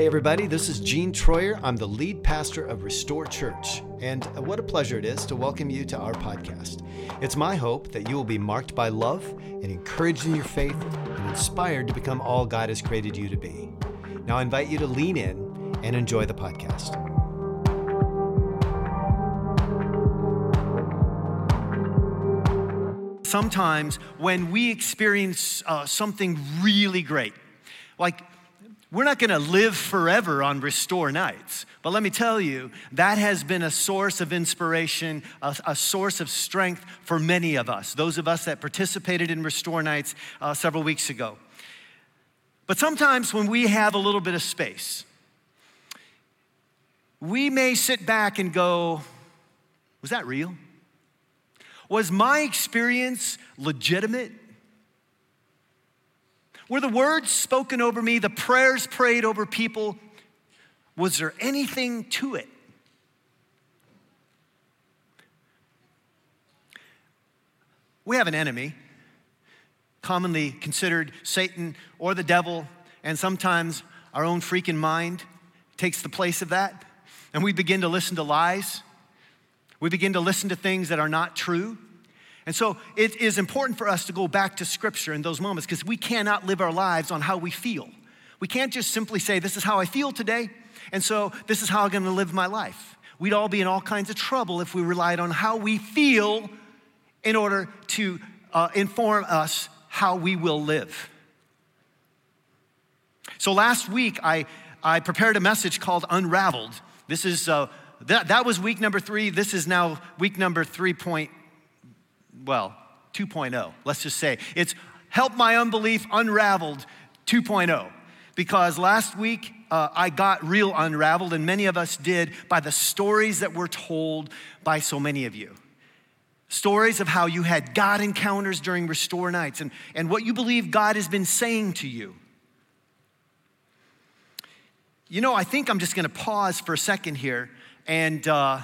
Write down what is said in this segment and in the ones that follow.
Hey, everybody, this is Gene Troyer. I'm the lead pastor of Restore Church, and what a pleasure it is to welcome you to our podcast. It's my hope that you will be marked by love and encouraged in your faith and inspired to become all God has created you to be. Now, I invite you to lean in and enjoy the podcast. Sometimes when we experience uh, something really great, like we're not to live forever on restore nights. But let me tell you, that has been a source of inspiration, a, a source of strength for many of us, those of us that participated in restore nights uh, several weeks ago. But sometimes when we have a little bit of space, we may sit back and go, Was that real? Was my experience legitimate? Were the words spoken over me, the prayers prayed over people, was there anything to it? We have an enemy, commonly considered Satan or the devil, and sometimes our own freaking mind takes the place of that, and we begin to listen to lies. We begin to listen to things that are not true. And so it is important for us to go back to Scripture in those moments because we cannot live our lives on how we feel. We can't just simply say, This is how I feel today, and so this is how I'm gonna live my life. We'd all be in all kinds of trouble if we relied on how we feel in order to uh, inform us how we will live. So last week, I, I prepared a message called Unraveled. This is, uh, that, that was week number three. This is now week number 3.0 well, 2.0, let's just say. It's Help My Unbelief Unraveled 2.0. Because last week uh, I got real unraveled, and many of us did, by the stories that were told by so many of you. Stories of how you had God encounters during restore nights and, and what you believe God has been saying to you. You know, I think I'm just gonna pause for a second here and, uh,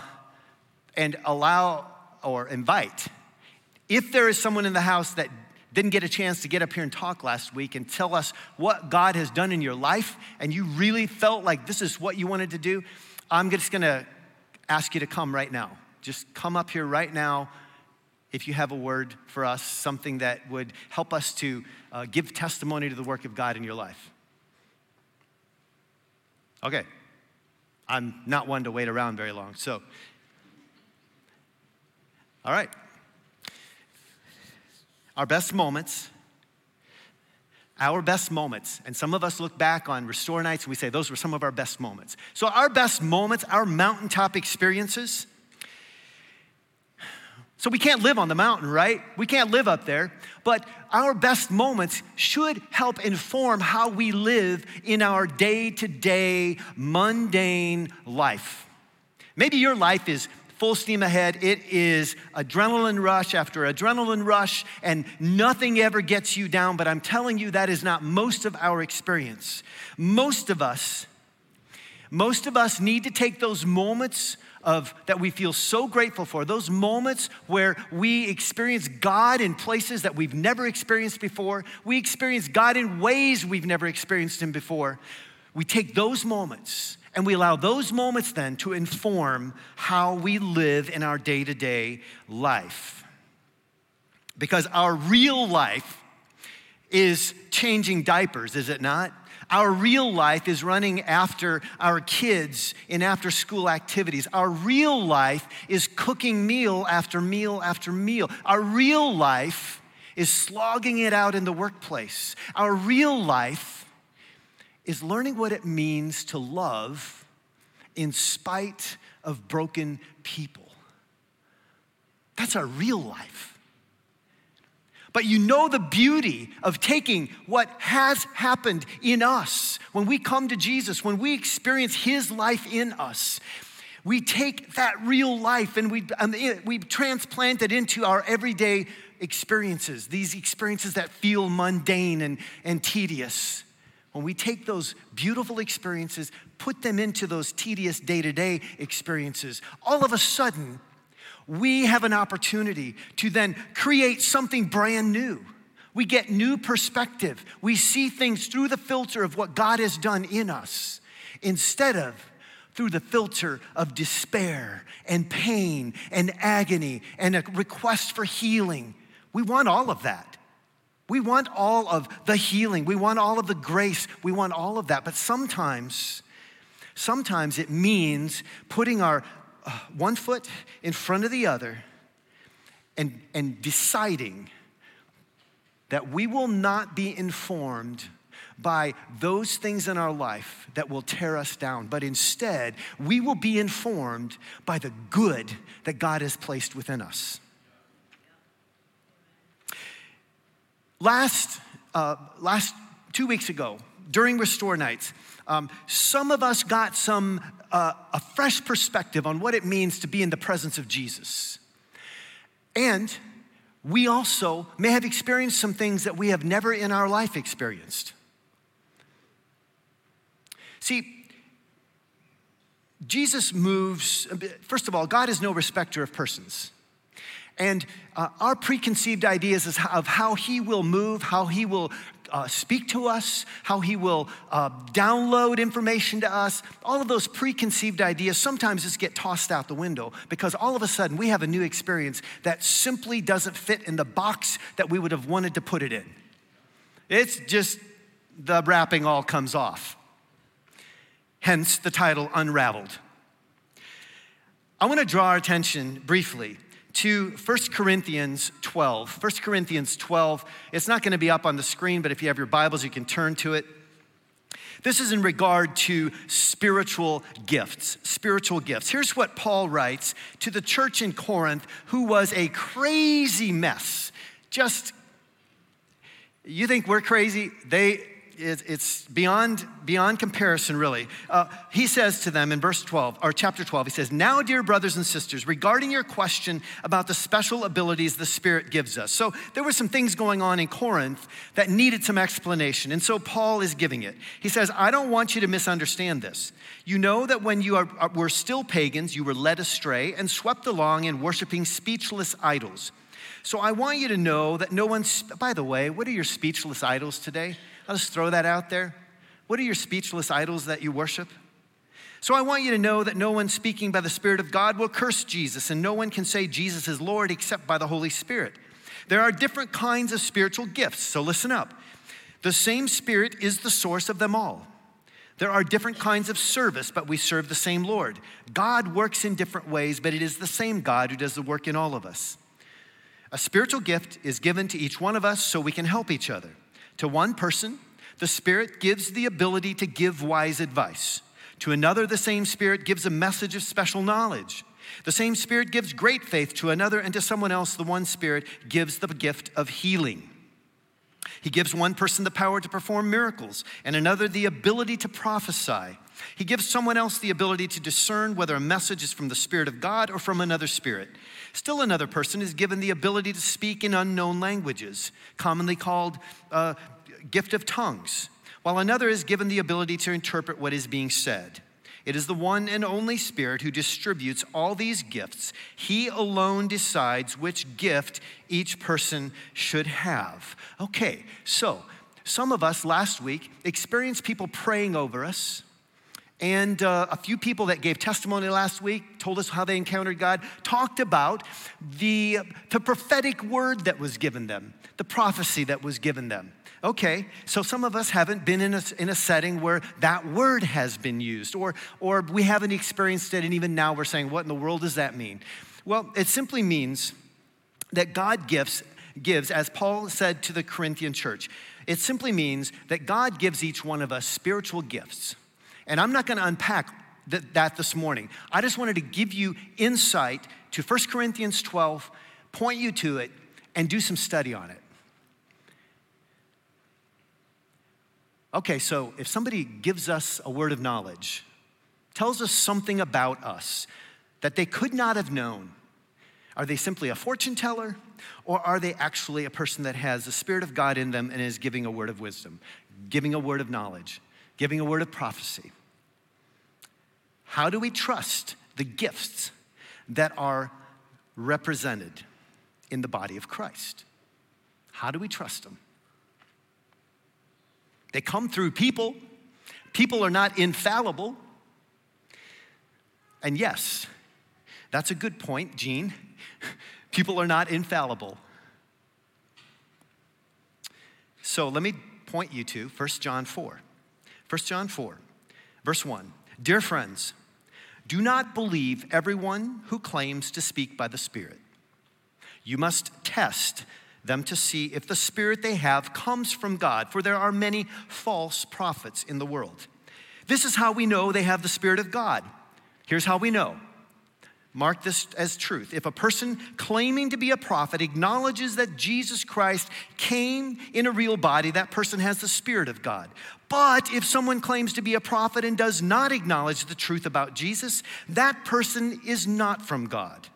and allow or invite if there is someone in the house that didn't get a chance to get up here and talk last week and tell us what God has done in your life, and you really felt like this is what you wanted to do, I'm just gonna ask you to come right now. Just come up here right now if you have a word for us, something that would help us to uh, give testimony to the work of God in your life. Okay, I'm not one to wait around very long, so. All right, our best moments, our best moments, and some of us look back on restore nights and we say those were some of our best moments. So, our best moments, our mountaintop experiences, so we can't live on the mountain, right? We can't live up there. But our best moments should help inform how we live in our day to day, mundane life. Maybe your life is full steam ahead. It is adrenaline rush after adrenaline rush, and nothing ever gets you down. But I'm telling you, that is not most of our experience. Most of us, most of us need to take those moments of that we feel so grateful for those moments where we experience God in places that we've never experienced before we experience God in ways we've never experienced him before we take those moments and we allow those moments then to inform how we live in our day to day life. Because our real life is changing diapers, is it not? Our real life is running after our kids in after school activities. Our real life is cooking meal after meal after meal. Our real life is slogging it out in the workplace. Our real life is learning what it means to love in spite of broken people. That's our real life. But you know the beauty of taking what has happened in us when we come to Jesus, when we experience His life in us. We take that real life and we, um, we transplant it into our everyday experiences, these experiences that feel mundane and, and tedious when we take those beautiful experiences, put them into those tedious day to day experiences, all of a sudden, we have an opportunity to then create something brand new. We get new perspective. We see things through the filter of what God has done in us. instead of through the filter of despair and pain and agony and a request for healing. We want all of that. We want all of the healing. We want all of the grace. We want all of that. But sometimes, sometimes it means putting our uh, one foot in front of the other and, and deciding that we will not be informed by those things in our life that will tear us down, but instead, we will be informed by the good that God has placed within us. Last, uh, last two weeks ago, during Restore Nights, um, some of us got some uh, a fresh perspective on what it means to be in the presence of Jesus. And we also may have experienced some things that we have never in our life experienced. See, Jesus moves, first of all, God is no respecter of persons. And uh, our preconceived ideas of how he will move, how he will uh, speak to us, how he will uh, download information to us, all of those preconceived ideas sometimes just get tossed out the window because all of a sudden we have a new experience that simply doesn't fit in the box that we would have wanted to put it in. It's just the wrapping all comes off hence the title Unraveled. I want to draw our attention briefly to 1 Corinthians 12. 1 Corinthians 12, it's not going to be up on the screen, but if you have your Bibles, you can turn to it. This is in regard to spiritual gifts. Spiritual gifts. Here's what Paul writes to the church in Corinth, who was a crazy mess. Just, you think we're crazy? They, it's beyond, beyond comparison, really. Uh, he says to them in verse 12, or chapter 12, he says, Now, dear brothers and sisters, regarding your question about the special abilities the Spirit gives us. So there were some things going on in Corinth that needed some explanation. And so Paul is giving it. He says, I don't want you to misunderstand this. You know that when you are, uh, were still pagans, you were led astray and swept along in worshiping speechless idols. So I want you to know that no one, by the way, what are your speechless idols today? I'll just throw that out there. What are your speechless idols that you worship? So I want you to know that no one speaking by the Spirit of God will curse Jesus, and no one can say Jesus is Lord except by the Holy Spirit. There are different kinds of spiritual gifts, so listen up. The same Spirit is the source of them all. There are different kinds of service, but we serve the same Lord. God works in different ways, but it is the same God who does the work in all of us. A spiritual gift is given to each one of us so we can help each other. To one person, the Spirit gives the ability to give wise advice. To another, the same Spirit gives a message of special knowledge. The same Spirit gives great faith to another, and to someone else, the one Spirit gives the gift of healing. He gives one person the power to perform miracles, and another the ability to prophesy. He gives someone else the ability to discern whether a message is from the Spirit of God or from another spirit. Still, another person is given the ability to speak in unknown languages, commonly called uh, gift of tongues, while another is given the ability to interpret what is being said. It is the one and only Spirit who distributes all these gifts. He alone decides which gift each person should have. Okay, so some of us last week experienced people praying over us. And uh, a few people that gave testimony last week told us how they encountered God, talked about the, the prophetic word that was given them, the prophecy that was given them. Okay, so some of us haven't been in a, in a setting where that word has been used, or, or we haven't experienced it, and even now we're saying, what in the world does that mean? Well, it simply means that God gives, gives, as Paul said to the Corinthian church, it simply means that God gives each one of us spiritual gifts. And I'm not going to unpack that, this morning. I just wanted to give you insight to 1 Corinthians 12, point you to it, and do some study on it. Okay, so if somebody gives us a word of knowledge, tells us something about us that they could not have known, are they simply a fortune teller or are they actually a person that has the Spirit of God in them and is giving a word of wisdom, giving a word of knowledge, giving a word of prophecy? How do we trust the gifts that are represented in the body of Christ? How do we trust them? They come through people. People are not infallible. And yes, that's a good point, Gene. People are not infallible. So let me point you to 1 John 4. 1 John 4, verse 1. Dear friends, do not believe everyone who claims to speak by the Spirit. You must test them to see if the Spirit they have comes from God, for there are many false prophets in the world. This is how we know they have the Spirit of God. Here's how we know Mark this as truth. If a person claiming to be a prophet acknowledges that Jesus Christ came in a real body, that person has the Spirit of God. But if someone claims to be a prophet and does not acknowledge the truth about Jesus, that person is not from God.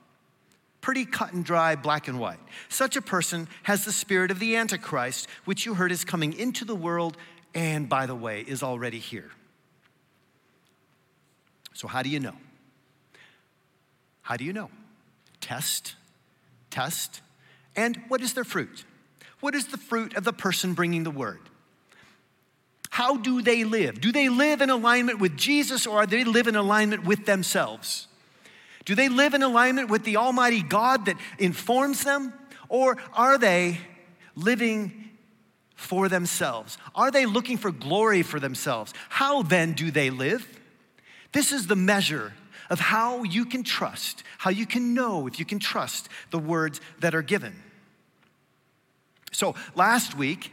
Pretty cut and dry, black and white. Such a person has the spirit of the Antichrist, which you heard is coming into the world and, by the way, is already here. So, how do you know? How do you know? Test, test. And what is their fruit? What is the fruit of the person bringing the word? How do they live? Do they live in alignment with Jesus or do they live in alignment with themselves? Do they live in alignment with the Almighty God that informs them? Or are they living for themselves? Are they looking for glory for themselves? How then do they live? This is the measure of how you can trust, how you can know if you can trust the words that are given. So last week,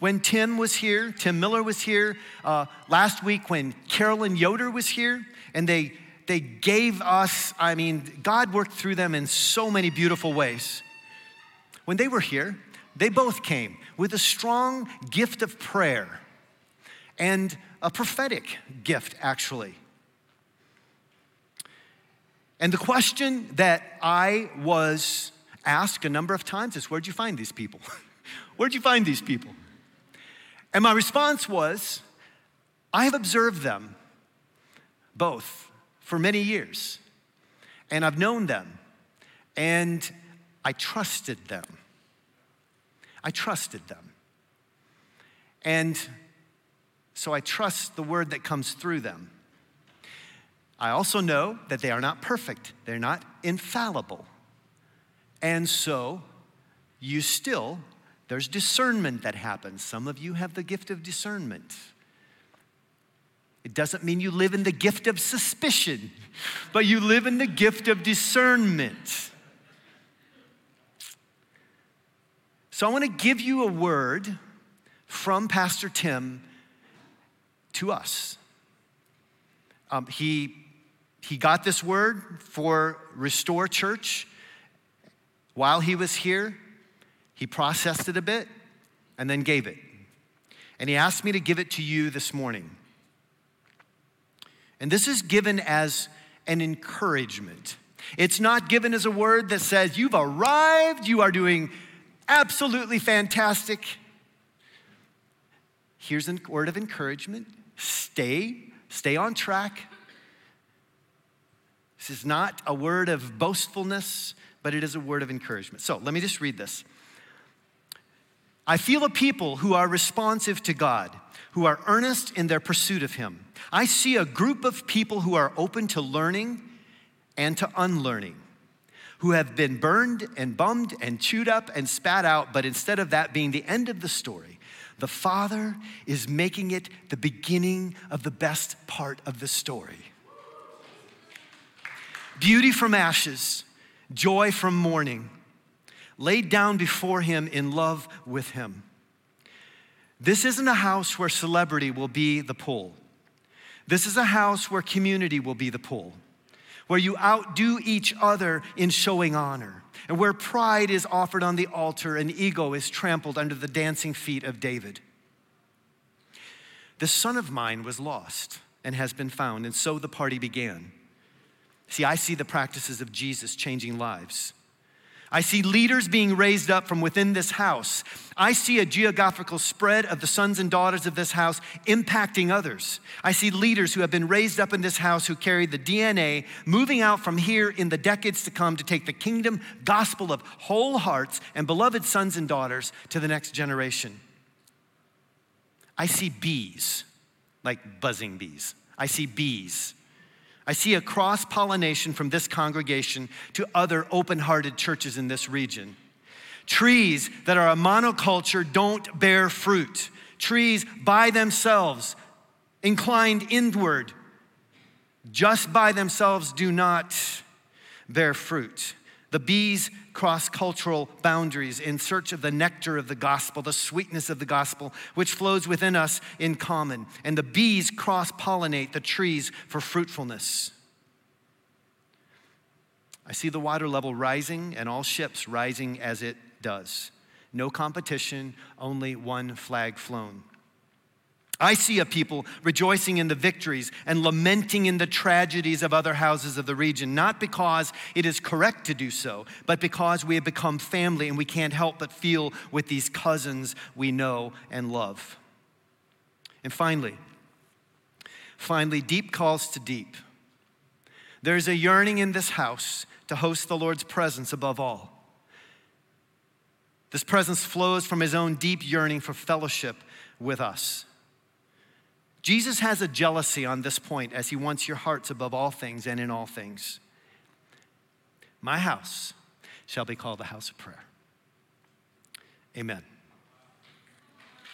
when Tim was here, Tim Miller was here, uh, last week when Carolyn Yoder was here, and they, they gave us, I mean, God worked through them in so many beautiful ways. When they were here, they both came with a strong gift of prayer and a prophetic gift, actually. And the question that I was asked a number of times is where'd you find these people? where'd you find these people? And my response was I have observed them both for many years, and I've known them, and I trusted them. I trusted them. And so I trust the word that comes through them. I also know that they are not perfect, they're not infallible. And so you still, there's discernment that happens. Some of you have the gift of discernment. It doesn't mean you live in the gift of suspicion, but you live in the gift of discernment. So I want to give you a word from Pastor Tim to us. Um, he he got this word for Restore Church while he was here. He processed it a bit and then gave it. And he asked me to give it to you this morning. And this is given as an encouragement. It's not given as a word that says, You've arrived, you are doing absolutely fantastic. Here's a word of encouragement stay, stay on track, this is not a word of boastfulness, but it is a word of encouragement. So let me just read this. I feel a people who are responsive to God, who are earnest in their pursuit of Him. I see a group of people who are open to learning and to unlearning, who have been burned and bummed and chewed up and spat out, but instead of that being the end of the story, the Father is making it the beginning of the best part of the story beauty from ashes, joy from mourning, laid down before him in love with him. This isn't a house where celebrity will be the pull. This is a house where community will be the pull, where you outdo each other in showing honor, and where pride is offered on the altar and ego is trampled under the dancing feet of David. This son of mine was lost and has been found, and so the party began. See, I see the practices of Jesus changing lives. I see leaders being raised up from within this house. I see a geographical spread of the sons and daughters of this house impacting others. I see leaders who have been raised up in this house who carry the DNA moving out from here in the decades to come to take the kingdom gospel of whole hearts and beloved sons and daughters to the next generation. I see bees like buzzing bees. I see bees. I see a cross pollination from this congregation to other open hearted churches in this region. Trees that are a monoculture don't bear fruit. Trees by themselves, inclined inward, just by themselves do not bear fruit. The bees cross cultural boundaries in search of the nectar of the gospel, the sweetness of the gospel, which flows within us in common. And the bees cross pollinate the trees for fruitfulness. I see the water level rising and all ships rising as it does. No competition, only one flag flown. I see a people rejoicing in the victories and lamenting in the tragedies of other houses of the region, not because it is correct to do so, but because we have become family and we can't help but feel with these cousins we know and love. And finally, finally, deep calls to deep. There's a yearning in this house to host the Lord's presence above all. This presence flows from his own deep yearning for fellowship with us. Jesus has a jealousy on this point as he wants your hearts above all things and in all things. My house shall be called the house of prayer. Amen.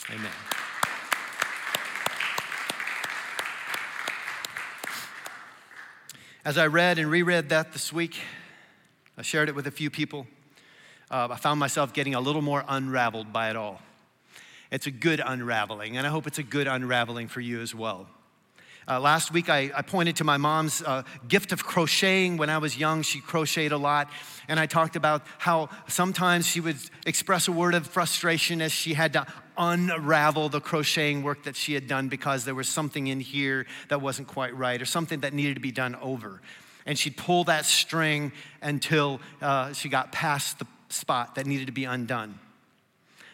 Amen. As I read and reread that this week, I shared it with a few people. Uh, I found myself getting a little more unraveled by it all. It's a good unraveling, and I hope it's a good unraveling for you as well. Uh, last week, I, I, pointed to my mom's uh, gift of crocheting. When I was young, she crocheted a lot. And I talked about how sometimes she would express a word of frustration as she had to unravel the crocheting work that she had done because there was something in here that wasn't quite right or something that needed to be done over. And she'd pull that string until uh, she got past the spot that needed to be undone.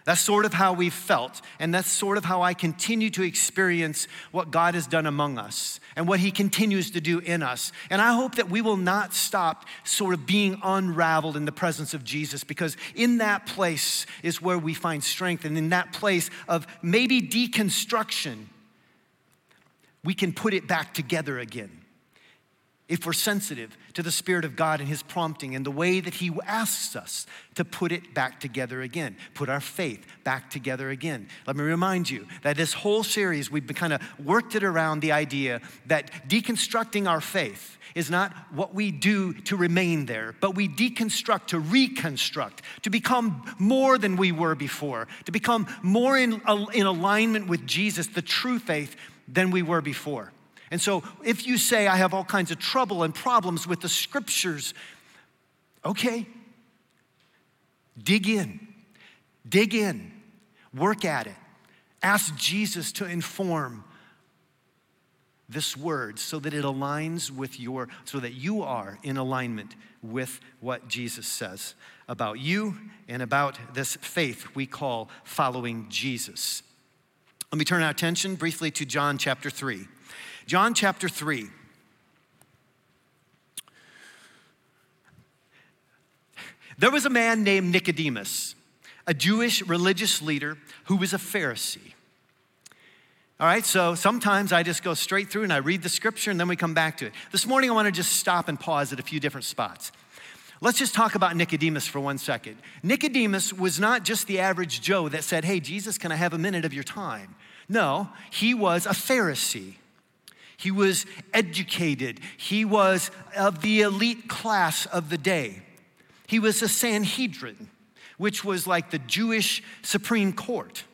That's sort of how we felt, and that's sort of how I continue to experience what God has done among us and what He continues to do in us. And I hope that we will not stop sort of being unraveled in the presence of Jesus, because in that place is where we find strength, and in that place of maybe deconstruction, we can put it back together again if we're sensitive to the Spirit of God and His prompting and the way that He asks us to put it back together again, put our faith back together again. Let me remind you that this whole series, we've kind of worked it around the idea that deconstructing our faith is not what we do to remain there, but we deconstruct to reconstruct, to become more than we were before, to become more in, in alignment with Jesus, the true faith, than we were before. And so if you say, I have all kinds of trouble and problems with the scriptures, okay, dig in, dig in, work at it. Ask Jesus to inform this word so that it aligns with your, so that you are in alignment with what Jesus says about you and about this faith we call following Jesus. Let me turn our attention briefly to John chapter 3. John chapter 3. There was a man named Nicodemus, a Jewish religious leader who was a Pharisee. All right, so sometimes I just go straight through and I read the scripture and then we come back to it. This morning I want to just stop and pause at a few different spots. Let's just talk about Nicodemus for one second. Nicodemus was not just the average Joe that said, Hey, Jesus, can I have a minute of your time? No, he was a Pharisee. He was educated. He was of the elite class of the day. He was a Sanhedrin, which was like the Jewish Supreme Court.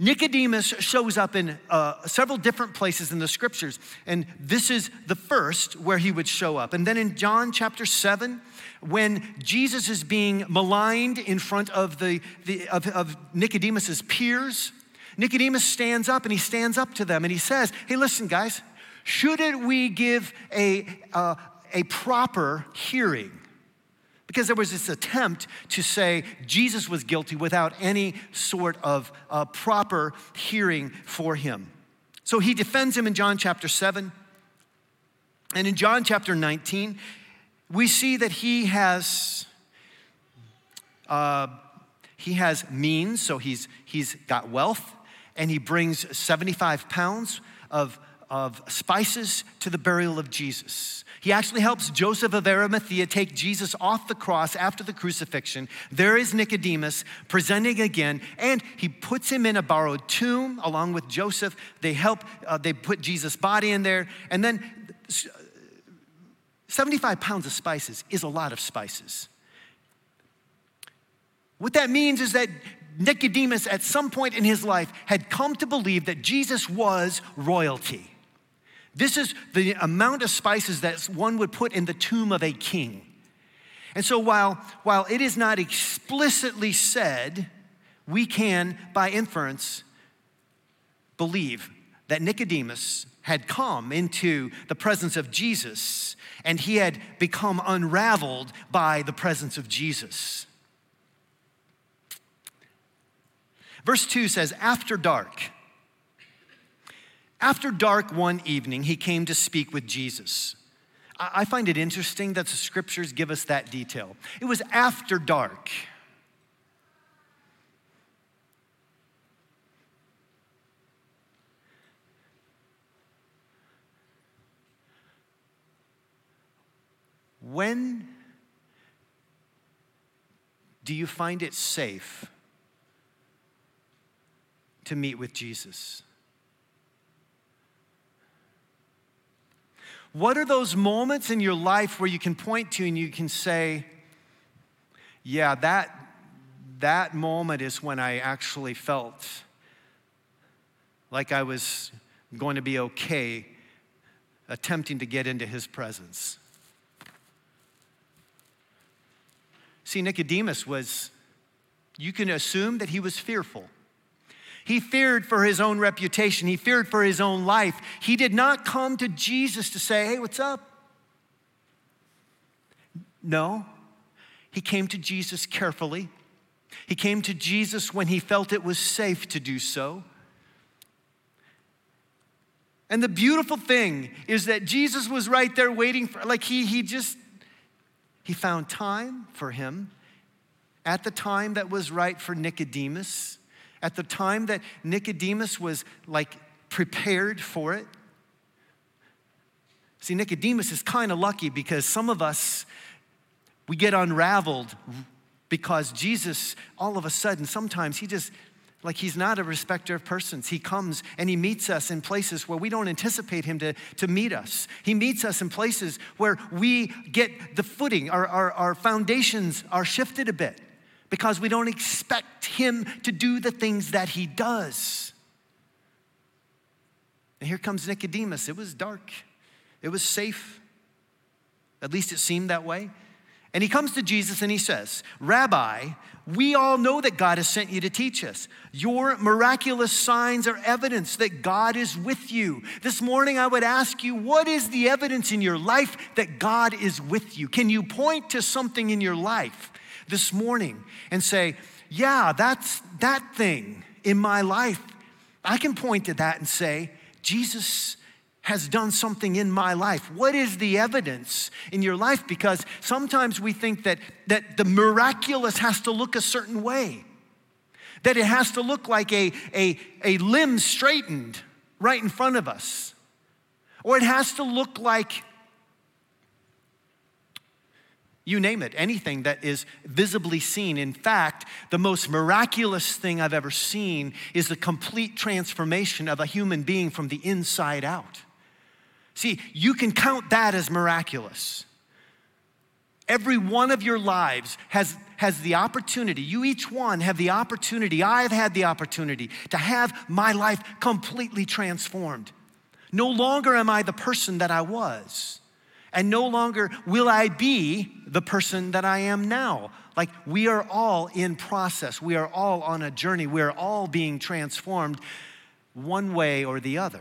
Nicodemus shows up in uh, several different places in the scriptures, and this is the first where he would show up. And then in John chapter 7, when Jesus is being maligned in front of, the, the of, of Nicodemus's peers, Nicodemus stands up and he stands up to them and he says, Hey, listen, guys, shouldn't we give a, uh, a proper hearing? Because there was this attempt to say Jesus was guilty without any sort of uh, proper hearing for him. So he defends him in John chapter 7. And in John chapter 19, we see that he has. Uh, he has means, so he's, he's got wealth and he brings 75 pounds of, of spices to the burial of Jesus. He actually helps Joseph of Arimathea take Jesus off the cross after the crucifixion. There is Nicodemus presenting again, and he puts him in a borrowed tomb along with Joseph. They help, uh, they put Jesus' body in there, and then 75 pounds of spices is a lot of spices. What that means is that Nicodemus, at some point in his life, had come to believe that Jesus was royalty. This is the amount of spices that one would put in the tomb of a king. And so, while, while it is not explicitly said, we can, by inference, believe that Nicodemus had come into the presence of Jesus and he had become unraveled by the presence of Jesus. Verse 2 says, After dark, after dark one evening, he came to speak with Jesus. I find it interesting that the scriptures give us that detail. It was after dark. When do you find it safe to meet with Jesus? What are those moments in your life where you can point to and you can say, yeah, that, that moment is when I actually felt like I was going to be okay attempting to get into his presence? See, Nicodemus was, you can assume that he was fearful. He feared for his own reputation, he feared for his own life. He did not come to Jesus to say, Hey, what's up? No, he came to Jesus carefully. He came to Jesus when he felt it was safe to do so. And the beautiful thing is that Jesus was right there waiting for, like, he, he just he found time for him at the time that was right for Nicodemus, at the time that Nicodemus was like prepared for it. See, Nicodemus is kind of lucky because some of us, we get unraveled because Jesus, all of a sudden, sometimes he just like he's not a respecter of persons. He comes and he meets us in places where we don't anticipate him to, to meet us. He meets us in places where we get the footing, our, our, our foundations are shifted a bit because we don't expect him to do the things that he does. And here comes Nicodemus. It was dark, it was safe. At least it seemed that way. And he comes to Jesus and he says, Rabbi, we all know that God has sent you to teach us. Your miraculous signs are evidence that God is with you. This morning, I would ask you, what is the evidence in your life that God is with you? Can you point to something in your life this morning and say, yeah, that's that thing in my life? I can point to that and say, Jesus has done something in my life? What is the evidence in your life? Because sometimes we think that, that the miraculous has to look a certain way, that it has to look like a, a, a limb straightened right in front of us, or it has to look like you name it, anything that is visibly seen. In fact, the most miraculous thing I've ever seen is the complete transformation of a human being from the inside out. See, you can count that as miraculous. Every one of your lives has, has the opportunity, you each one have the opportunity, I've had the opportunity to have my life completely transformed. No longer am I the person that I was, and no longer will I be the person that I am now. Like we are all in process, we are all on a journey, we are all being transformed one way or the other.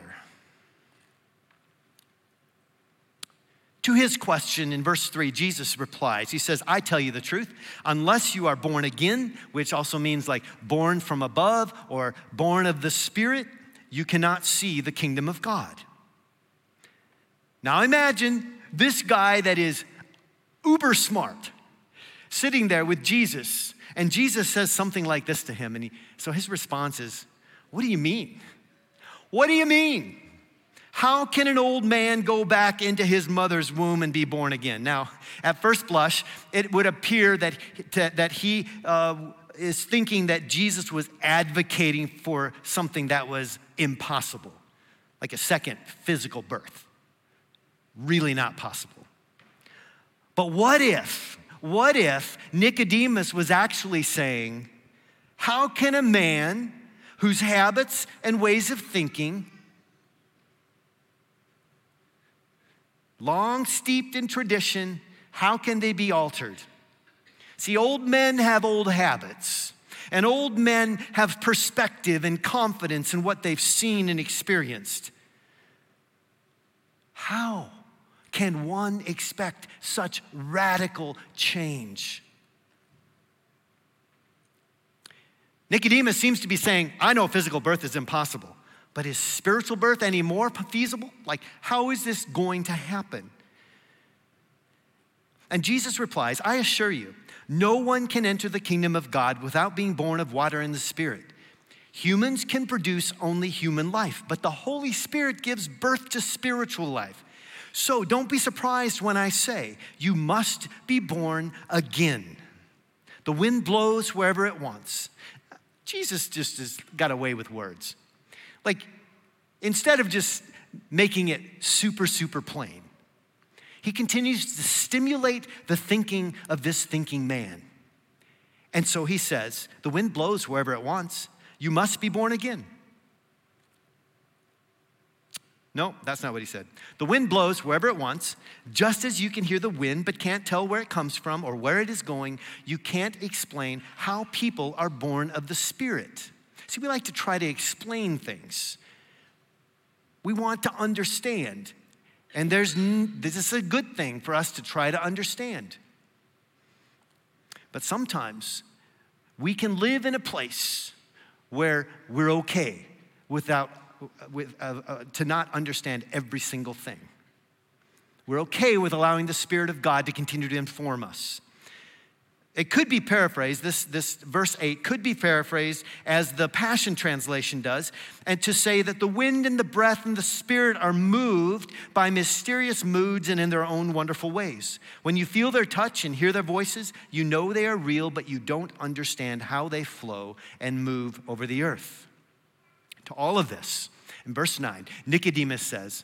To his question in verse 3, Jesus replies. He says, I tell you the truth, unless you are born again, which also means like born from above or born of the Spirit, you cannot see the kingdom of God. Now imagine this guy that is uber smart sitting there with Jesus, and Jesus says something like this to him. And he, so his response is, What do you mean? What do you mean? How can an old man go back into his mother's womb and be born again? Now, at first blush, it would appear that, that he uh, is thinking that Jesus was advocating for something that was impossible, like a second physical birth. Really not possible. But what if, what if Nicodemus was actually saying, How can a man whose habits and ways of thinking long steeped in tradition, how can they be altered? See, old men have old habits, and old men have perspective and confidence in what they've seen and experienced. How can one expect such radical change? Nicodemus seems to be saying, I know physical birth is impossible. But is spiritual birth any more feasible? Like, how is this going to happen? And Jesus replies, I assure you, no one can enter the kingdom of God without being born of water and the Spirit. Humans can produce only human life, but the Holy Spirit gives birth to spiritual life. So don't be surprised when I say, you must be born again. The wind blows wherever it wants. Jesus just has got away with words. Like, instead of just making it super, super plain, he continues to stimulate the thinking of this thinking man. And so he says, The wind blows wherever it wants. You must be born again. No, that's not what he said. The wind blows wherever it wants, just as you can hear the wind but can't tell where it comes from or where it is going. You can't explain how people are born of the Spirit. See, we like to try to explain things. We want to understand. And there's, this is a good thing for us to try to understand. But sometimes we can live in a place where we're okay without, with, uh, uh, to not understand every single thing. We're okay with allowing the Spirit of God to continue to inform us. It could be paraphrased, this, this verse 8 could be paraphrased as the Passion Translation does, and to say that the wind and the breath and the spirit are moved by mysterious moods and in their own wonderful ways. When you feel their touch and hear their voices, you know they are real, but you don't understand how they flow and move over the earth. To all of this, in verse 9, Nicodemus says,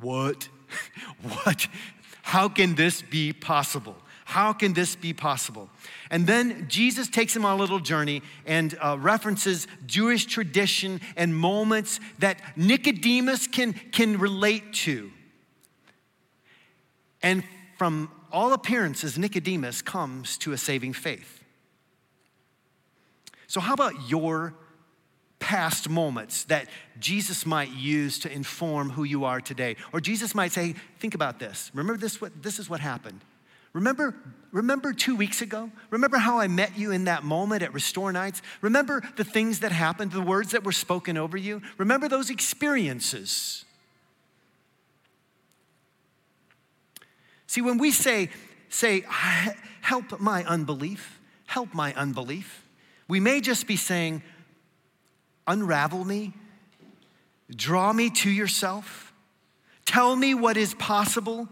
What? what? How can this be possible? How can this be possible? And then Jesus takes him on a little journey and uh, references Jewish tradition and moments that Nicodemus can, can relate to. And from all appearances, Nicodemus comes to a saving faith. So, how about your past moments that Jesus might use to inform who you are today? Or Jesus might say, Think about this. Remember this, what, this is what happened. Remember, remember two weeks ago? Remember how I met you in that moment at Restore Nights? Remember the things that happened, the words that were spoken over you? Remember those experiences? See, when we say, say, help my unbelief, help my unbelief, we may just be saying, unravel me, draw me to yourself, tell me what is possible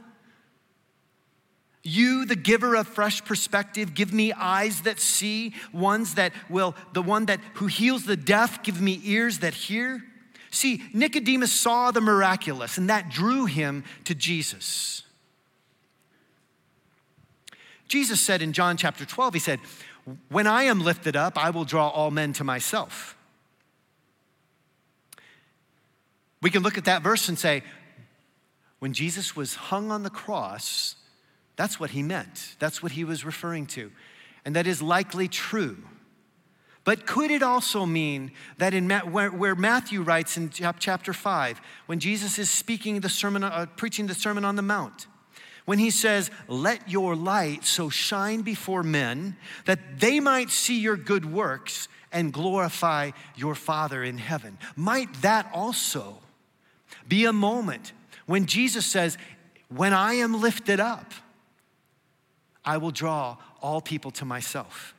you, the giver of fresh perspective, give me eyes that see, ones that will, the one that who heals the deaf, give me ears that hear. See, Nicodemus saw the miraculous, and that drew him to Jesus. Jesus said in John chapter 12, He said, When I am lifted up, I will draw all men to myself. We can look at that verse and say, When Jesus was hung on the cross, that's what he meant. That's what he was referring to. And that is likely true. But could it also mean that in where, Matthew writes in chapter 5, when Jesus is speaking the sermon, uh, preaching the Sermon on the Mount, when he says, Let your light so shine before men that they might see your good works and glorify your Father in heaven. Might that also be a moment when Jesus says, When I am lifted up, I will draw all people to myself.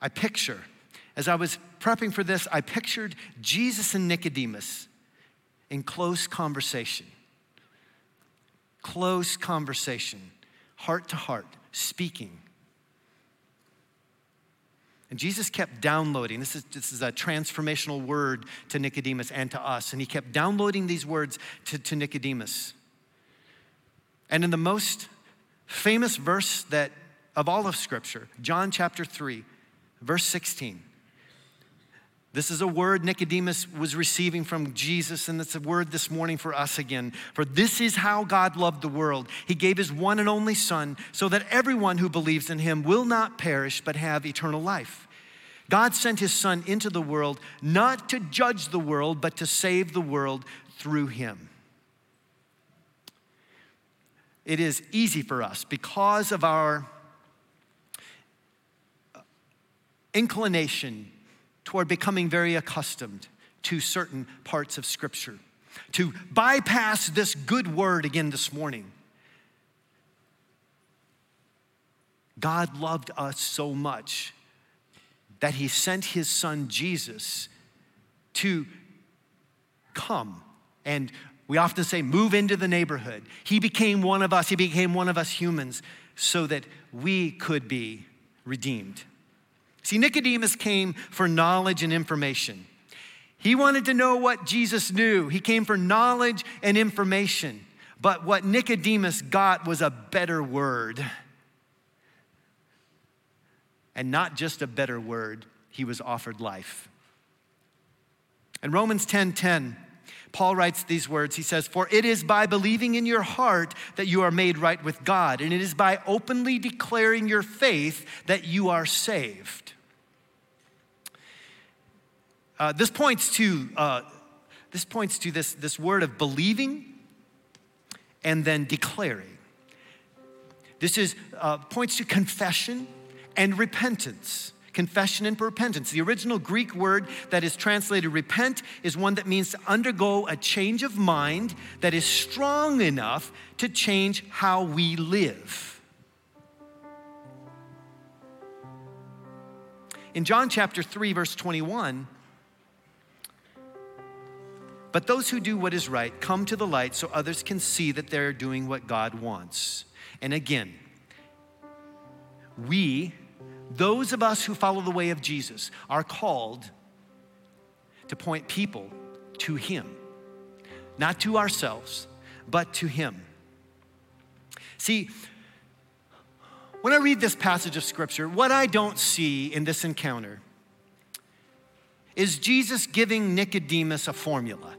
I picture, as I was prepping for this, I pictured Jesus and Nicodemus in close conversation. Close conversation, heart to heart, speaking. And Jesus kept downloading. This is, this is a transformational word to Nicodemus and to us. And he kept downloading these words to, to Nicodemus. And in the most famous verse that of all of Scripture, John chapter 3, verse 16. This is a word Nicodemus was receiving from Jesus, and it's a word this morning for us again. For this is how God loved the world. He gave his one and only Son, so that everyone who believes in him will not perish, but have eternal life. God sent his Son into the world not to judge the world, but to save the world through him. It is easy for us because of our inclination toward becoming very accustomed to certain parts of Scripture, to bypass this good word again this morning. God loved us so much that he sent his son Jesus to come and we often say move into the neighborhood. He became one of us, he became one of us humans so that we could be redeemed. See, Nicodemus came for knowledge and information. He wanted to know what Jesus knew. He came for knowledge and information. But what Nicodemus got was a better word. And not just a better word, he was offered life. In Romans 10 10, Paul writes these words. He says, For it is by believing in your heart that you are made right with God, and it is by openly declaring your faith that you are saved. Uh, this points to, uh, this, points to this, this word of believing and then declaring. This is, uh, points to confession and repentance confession and repentance. The original Greek word that is translated repent is one that means to undergo a change of mind that is strong enough to change how we live. In John chapter 3, verse 21, but those who do what is right come to the light so others can see that they're doing what God wants. And again, we those of us who follow the way of Jesus are called to point people to Him, not to ourselves, but to Him. See, when I read this passage of Scripture, what I don't see in this encounter is Jesus giving Nicodemus a formula.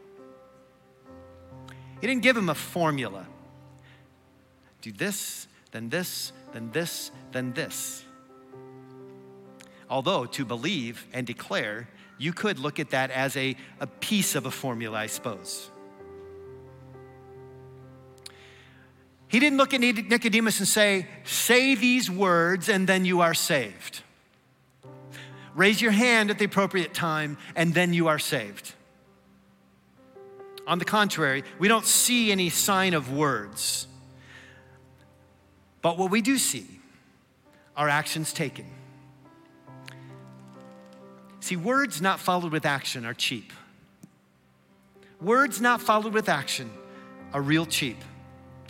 He didn't give him a formula. Do this, then this, then this, then this. Although to believe and declare, you could look at that as a, a piece of a formula, I suppose. He didn't look at Nicodemus and say, Say these words and then you are saved. Raise your hand at the appropriate time and then you are saved. On the contrary, we don't see any sign of words. But what we do see are actions taken. See, words not followed with action are cheap. Words not followed with action are real cheap.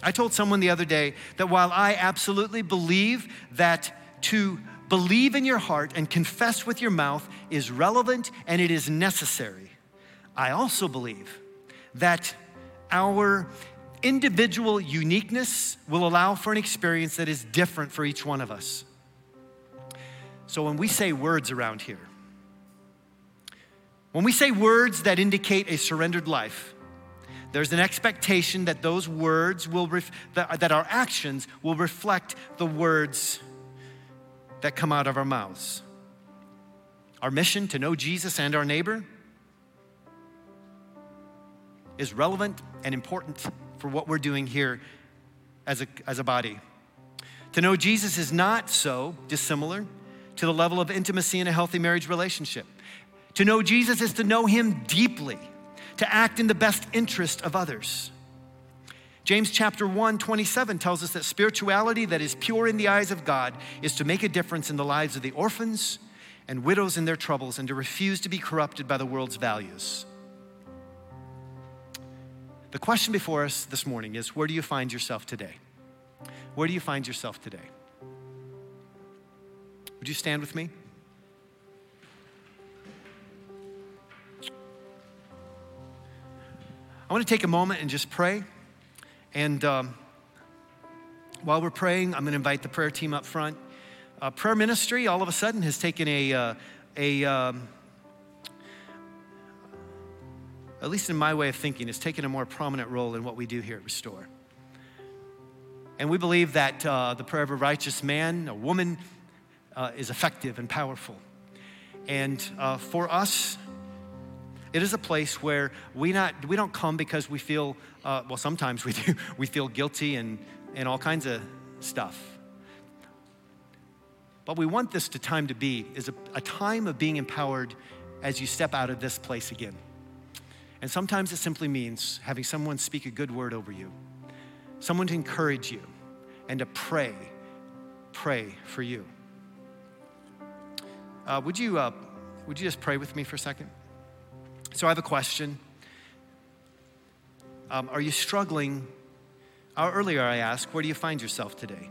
I told someone the other day that while I absolutely believe that to believe in your heart and confess with your mouth is relevant and it is necessary, I also believe that our individual uniqueness will allow for an experience that is different for each one of us. So when we say words around here, when we say words that indicate a surrendered life, there's an expectation that those words will, ref- that, that our actions will reflect the words that come out of our mouths. Our mission to know Jesus and our neighbor is relevant and important for what we're doing here as a, as a body. To know Jesus is not so dissimilar to the level of intimacy in a healthy marriage relationship. To know Jesus is to know him deeply, to act in the best interest of others. James chapter 1, 27 tells us that spirituality that is pure in the eyes of God is to make a difference in the lives of the orphans and widows in their troubles and to refuse to be corrupted by the world's values. The question before us this morning is where do you find yourself today? Where do you find yourself today? Would you stand with me? I want to take a moment and just pray. And um, while we're praying, I'm going to invite the prayer team up front. Uh, prayer ministry, all of a sudden, has taken a, uh, a um, at least in my way of thinking, has taken a more prominent role in what we do here at Restore. And we believe that uh, the prayer of a righteous man, a woman, uh, is effective and powerful. And uh, for us, it is a place where we, not, we don't come because we feel, uh, well, sometimes we do, we feel guilty and, and all kinds of stuff. But we want this to time to be is a, a time of being empowered as you step out of this place again. And sometimes it simply means having someone speak a good word over you, someone to encourage you, and to pray, pray for you. Uh, would, you uh, would you just pray with me for a second? So I have a question. Um, are you struggling? Uh, earlier I asked, where do you find yourself today?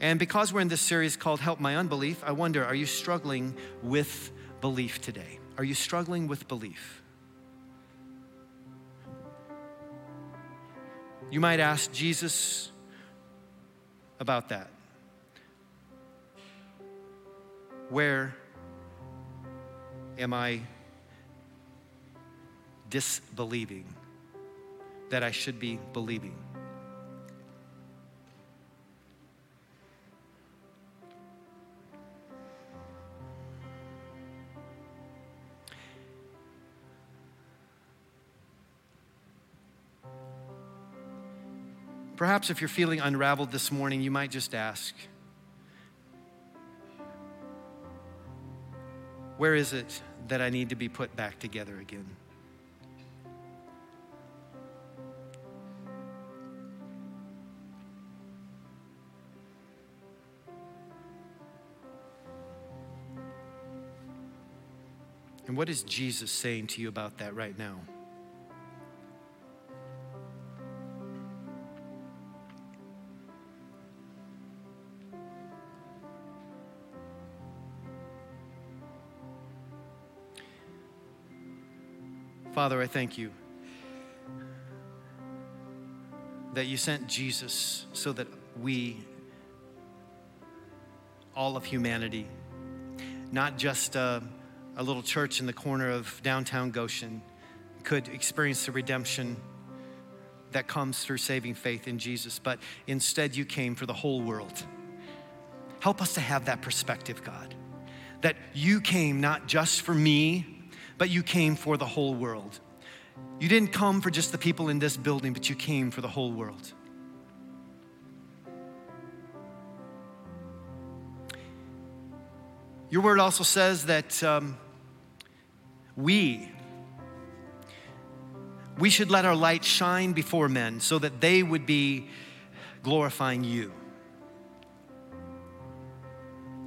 And because we're in this series called Help My Unbelief, I wonder, are you struggling with belief today? Are you struggling with belief? You might ask Jesus about that. Where am I disbelieving that I should be believing. Perhaps if you're feeling unraveled this morning, you might just ask, Where is it that I need to be put back together again? And what is Jesus saying to you about that right now? Father, I thank you that you sent Jesus so that we, all of humanity, not just uh, a little church in the corner of downtown Goshen could experience the redemption that comes through saving faith in Jesus, but instead you came for the whole world. Help us to have that perspective, God, that you came not just for me, but you came for the whole world. You didn't come for just the people in this building, but you came for the whole world. Your word also says that um, we, we should let our light shine before men so that they would be glorifying you.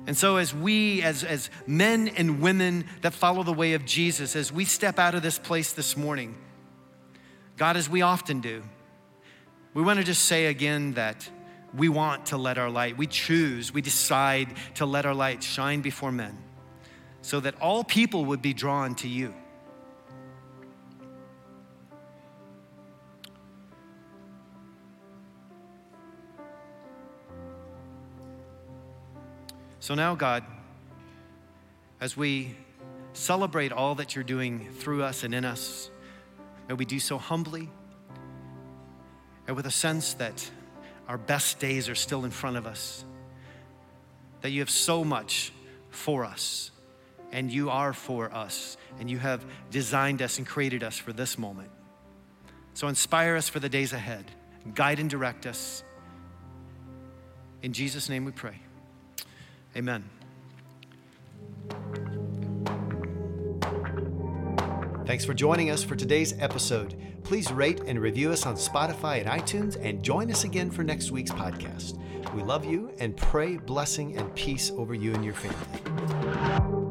And so, as we, as, as men and women that follow the way of Jesus, as we step out of this place this morning, God, as we often do, we want to just say again that we want to let our light, we choose, we decide to let our light shine before men so that all people would be drawn to you. So now, God, as we celebrate all that you're doing through us and in us, may we do so humbly and with a sense that our best days are still in front of us, that you have so much for us and you are for us, and you have designed us and created us for this moment. So inspire us for the days ahead, guide and direct us. In Jesus' name we pray. Amen. Thanks for joining us for today's episode. Please rate and review us on Spotify and iTunes and join us again for next week's podcast. We love you and pray blessing and peace over you and your family.